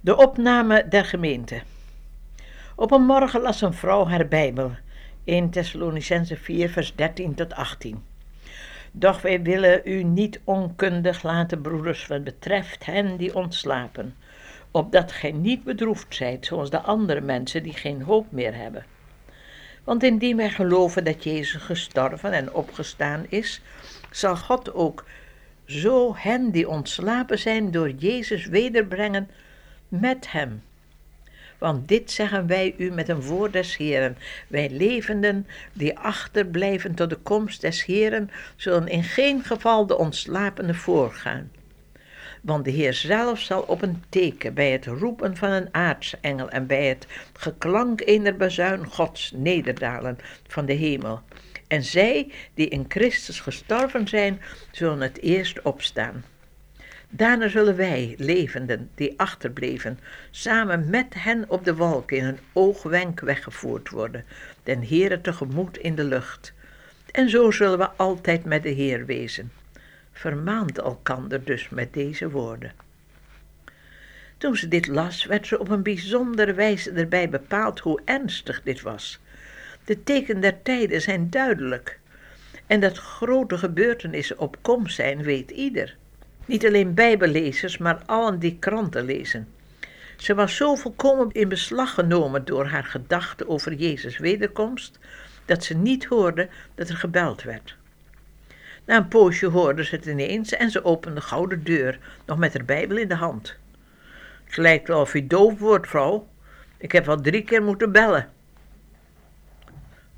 De opname der gemeente. Op een morgen las een vrouw haar Bijbel, 1 Thessalonicense 4, vers 13 tot 18. Doch wij willen u niet onkundig laten, broeders, wat betreft hen die ontslapen, opdat gij niet bedroefd zijt, zoals de andere mensen die geen hoop meer hebben. Want indien wij geloven dat Jezus gestorven en opgestaan is, zal God ook zo hen die ontslapen zijn door Jezus wederbrengen met hem. Want dit zeggen wij u met een woord des Heeren. Wij levenden die achterblijven tot de komst des Heeren, zullen in geen geval de ontslapenen voorgaan. Want de Heer zelf zal op een teken bij het roepen van een aartsengel en bij het geklank eener bazuin Gods nederdalen van de hemel. En zij die in Christus gestorven zijn, zullen het eerst opstaan. Daarna zullen wij, levenden, die achterbleven, samen met hen op de wolken in een oogwenk weggevoerd worden, den Heere tegemoet in de lucht. En zo zullen we altijd met de Heer wezen. Vermaand elkander dus met deze woorden. Toen ze dit las, werd ze op een bijzondere wijze erbij bepaald hoe ernstig dit was. De tekenen der tijden zijn duidelijk. En dat grote gebeurtenissen op komst zijn, weet ieder. Niet alleen bijbellezers, maar allen die kranten lezen. Ze was zo volkomen in beslag genomen door haar gedachten over Jezus' wederkomst, dat ze niet hoorde dat er gebeld werd. Na een poosje hoorde ze het ineens en ze opende gauw de deur, nog met haar Bijbel in de hand. Het lijkt wel of u doof wordt, vrouw. Ik heb al drie keer moeten bellen.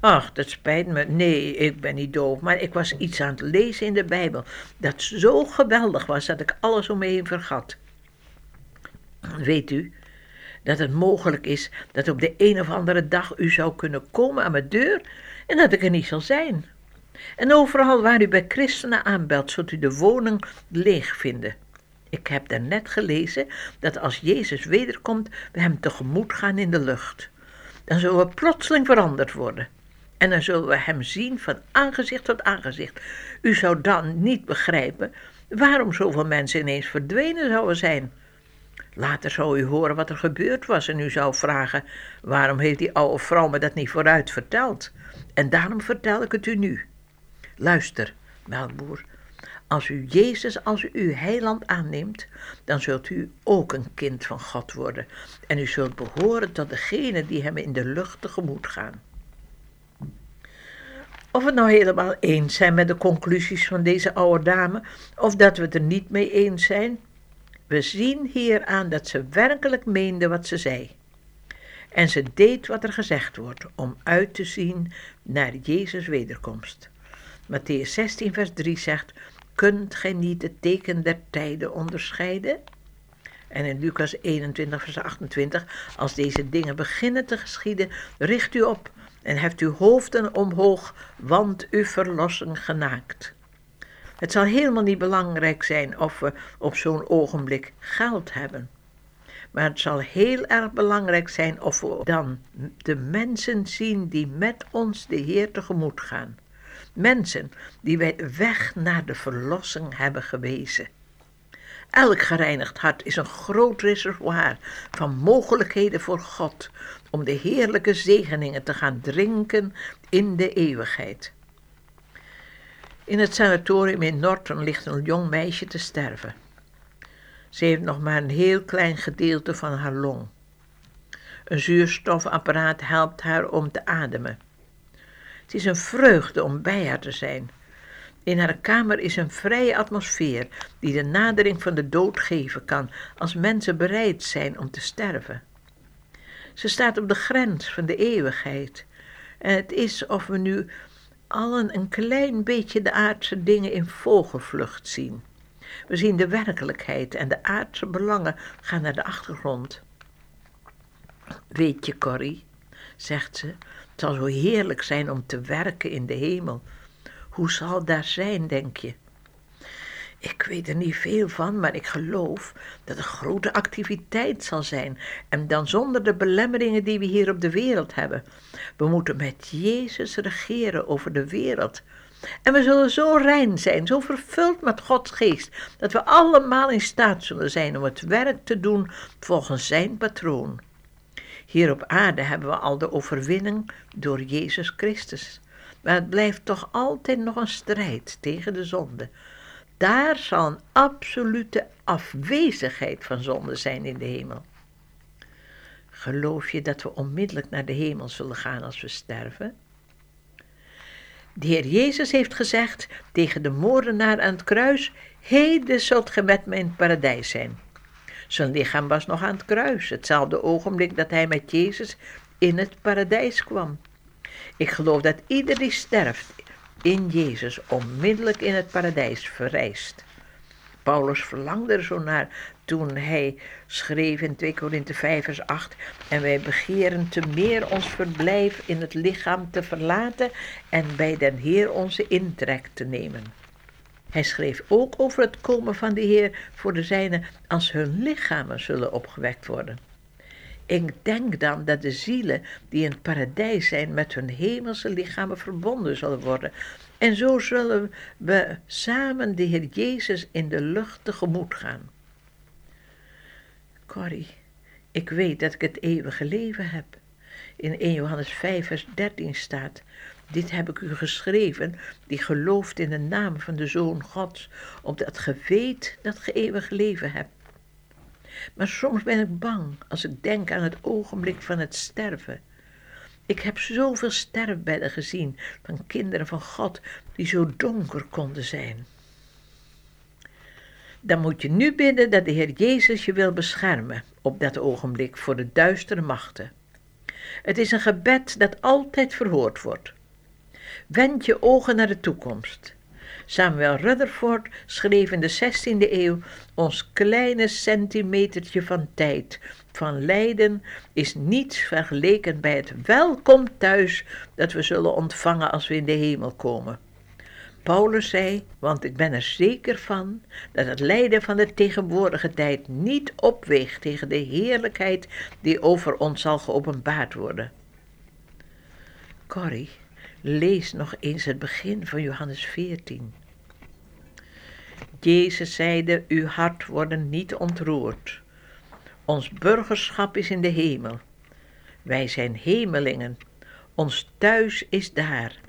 Ach, dat spijt me. Nee, ik ben niet doof, maar ik was iets aan het lezen in de Bijbel dat zo geweldig was dat ik alles om me heen vergat. Weet u dat het mogelijk is dat op de een of andere dag u zou kunnen komen aan mijn deur en dat ik er niet zal zijn? En overal waar u bij christenen aanbelt, zult u de woning leeg vinden. Ik heb daarnet gelezen dat als Jezus wederkomt, we hem tegemoet gaan in de lucht. Dan zullen we plotseling veranderd worden. En dan zullen we hem zien van aangezicht tot aangezicht. U zou dan niet begrijpen waarom zoveel mensen ineens verdwenen zouden zijn. Later zou u horen wat er gebeurd was en u zou vragen: waarom heeft die oude vrouw me dat niet vooruit verteld? En daarom vertel ik het u nu. Luister, melkboer, als u Jezus als uw heiland aanneemt, dan zult u ook een kind van God worden en u zult behoren tot degenen die hem in de lucht tegemoet gaan. Of we nou helemaal eens zijn met de conclusies van deze oude dame, of dat we het er niet mee eens zijn, we zien hier aan dat ze werkelijk meende wat ze zei. En ze deed wat er gezegd wordt om uit te zien naar Jezus' wederkomst. Matthäus 16, vers 3 zegt: Kunt gij niet het teken der tijden onderscheiden? En in Lucas 21, vers 28: Als deze dingen beginnen te geschieden, richt u op en heft uw hoofden omhoog, want uw verlossing genaakt. Het zal helemaal niet belangrijk zijn of we op zo'n ogenblik geld hebben. Maar het zal heel erg belangrijk zijn of we dan de mensen zien die met ons de Heer tegemoet gaan. Mensen die wij weg naar de verlossing hebben gewezen. Elk gereinigd hart is een groot reservoir van mogelijkheden voor God om de heerlijke zegeningen te gaan drinken in de eeuwigheid. In het sanatorium in Norton ligt een jong meisje te sterven. Ze heeft nog maar een heel klein gedeelte van haar long. Een zuurstofapparaat helpt haar om te ademen. Het is een vreugde om bij haar te zijn. In haar kamer is een vrije atmosfeer die de nadering van de dood geven kan als mensen bereid zijn om te sterven. Ze staat op de grens van de eeuwigheid. En het is of we nu allen een klein beetje de aardse dingen in vogelvlucht zien. We zien de werkelijkheid en de aardse belangen gaan naar de achtergrond. Weet je, Corrie, zegt ze, het zal zo heerlijk zijn om te werken in de hemel. Hoe zal daar zijn, denk je? Ik weet er niet veel van, maar ik geloof dat er grote activiteit zal zijn. En dan zonder de belemmeringen die we hier op de wereld hebben. We moeten met Jezus regeren over de wereld. En we zullen zo rein zijn, zo vervuld met Gods geest, dat we allemaal in staat zullen zijn om het werk te doen volgens zijn patroon. Hier op aarde hebben we al de overwinning door Jezus Christus. Maar het blijft toch altijd nog een strijd tegen de zonde. Daar zal een absolute afwezigheid van zonde zijn in de hemel. Geloof je dat we onmiddellijk naar de hemel zullen gaan als we sterven? De Heer Jezus heeft gezegd tegen de moordenaar aan het kruis: Heden zult ge met mij in het paradijs zijn. Zijn lichaam was nog aan het kruis, hetzelfde ogenblik dat hij met Jezus in het paradijs kwam. Ik geloof dat ieder die sterft in Jezus onmiddellijk in het paradijs verrijst. Paulus verlangde er zo naar toen hij schreef in 2 Korinthe 5 vers 8 en wij begeren te meer ons verblijf in het lichaam te verlaten en bij den Heer onze intrek te nemen. Hij schreef ook over het komen van de Heer voor de zijnen als hun lichamen zullen opgewekt worden. Ik denk dan dat de zielen die in het paradijs zijn met hun hemelse lichamen verbonden zullen worden. En zo zullen we samen de Heer Jezus in de lucht tegemoet gaan. Corrie, ik weet dat ik het eeuwige leven heb. In 1 Johannes 5, vers 13 staat: Dit heb ik u geschreven, die gelooft in de naam van de Zoon Gods, opdat ge weet dat ge eeuwig leven hebt. Maar soms ben ik bang als ik denk aan het ogenblik van het sterven. Ik heb zoveel sterfbedden gezien van kinderen van God die zo donker konden zijn. Dan moet je nu bidden dat de Heer Jezus je wil beschermen op dat ogenblik voor de duistere machten. Het is een gebed dat altijd verhoord wordt. Wend je ogen naar de toekomst. Samuel Rutherford schreef in de 16e eeuw: Ons kleine centimetertje van tijd, van lijden, is niets vergeleken bij het welkom thuis dat we zullen ontvangen als we in de hemel komen. Paulus zei, want ik ben er zeker van dat het lijden van de tegenwoordige tijd niet opweegt tegen de heerlijkheid die over ons zal geopenbaard worden. Corrie, lees nog eens het begin van Johannes 14. Jezus zeide, uw hart worden niet ontroerd. Ons burgerschap is in de hemel. Wij zijn hemelingen. Ons thuis is daar.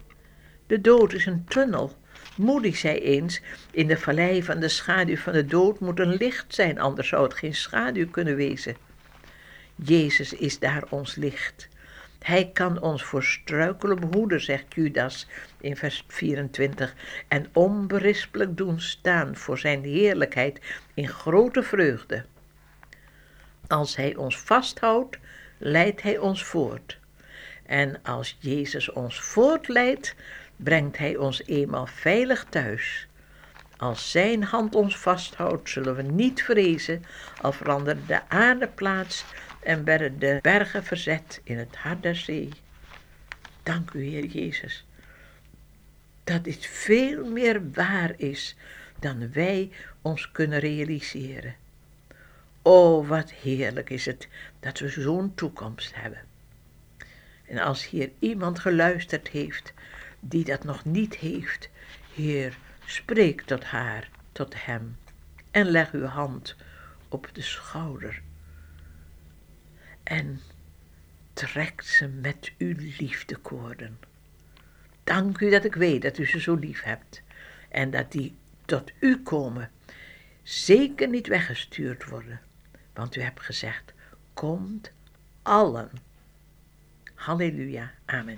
De dood is een tunnel. Moody zei eens, in de vallei van de schaduw van de dood moet een licht zijn, anders zou het geen schaduw kunnen wezen. Jezus is daar ons licht. Hij kan ons voor struikelen behoeden, zegt Judas in vers 24, en onberispelijk doen staan voor zijn heerlijkheid in grote vreugde. Als hij ons vasthoudt, leidt hij ons voort. En als Jezus ons voortleidt, brengt hij ons eenmaal veilig thuis. Als zijn hand ons vasthoudt, zullen we niet vrezen, al verandert de aarde plaats en werden de bergen verzet in het hart der zee. Dank u, Heer Jezus, dat dit veel meer waar is dan wij ons kunnen realiseren. O, wat heerlijk is het dat we zo'n toekomst hebben. En als hier iemand geluisterd heeft die dat nog niet heeft, Heer, spreek tot haar, tot hem, en leg uw hand op de schouder en trekt ze met uw liefdekoorden. Dank u dat ik weet dat u ze zo lief hebt en dat die tot u komen, zeker niet weggestuurd worden, want u hebt gezegd, komt allen. Halleluja, amen.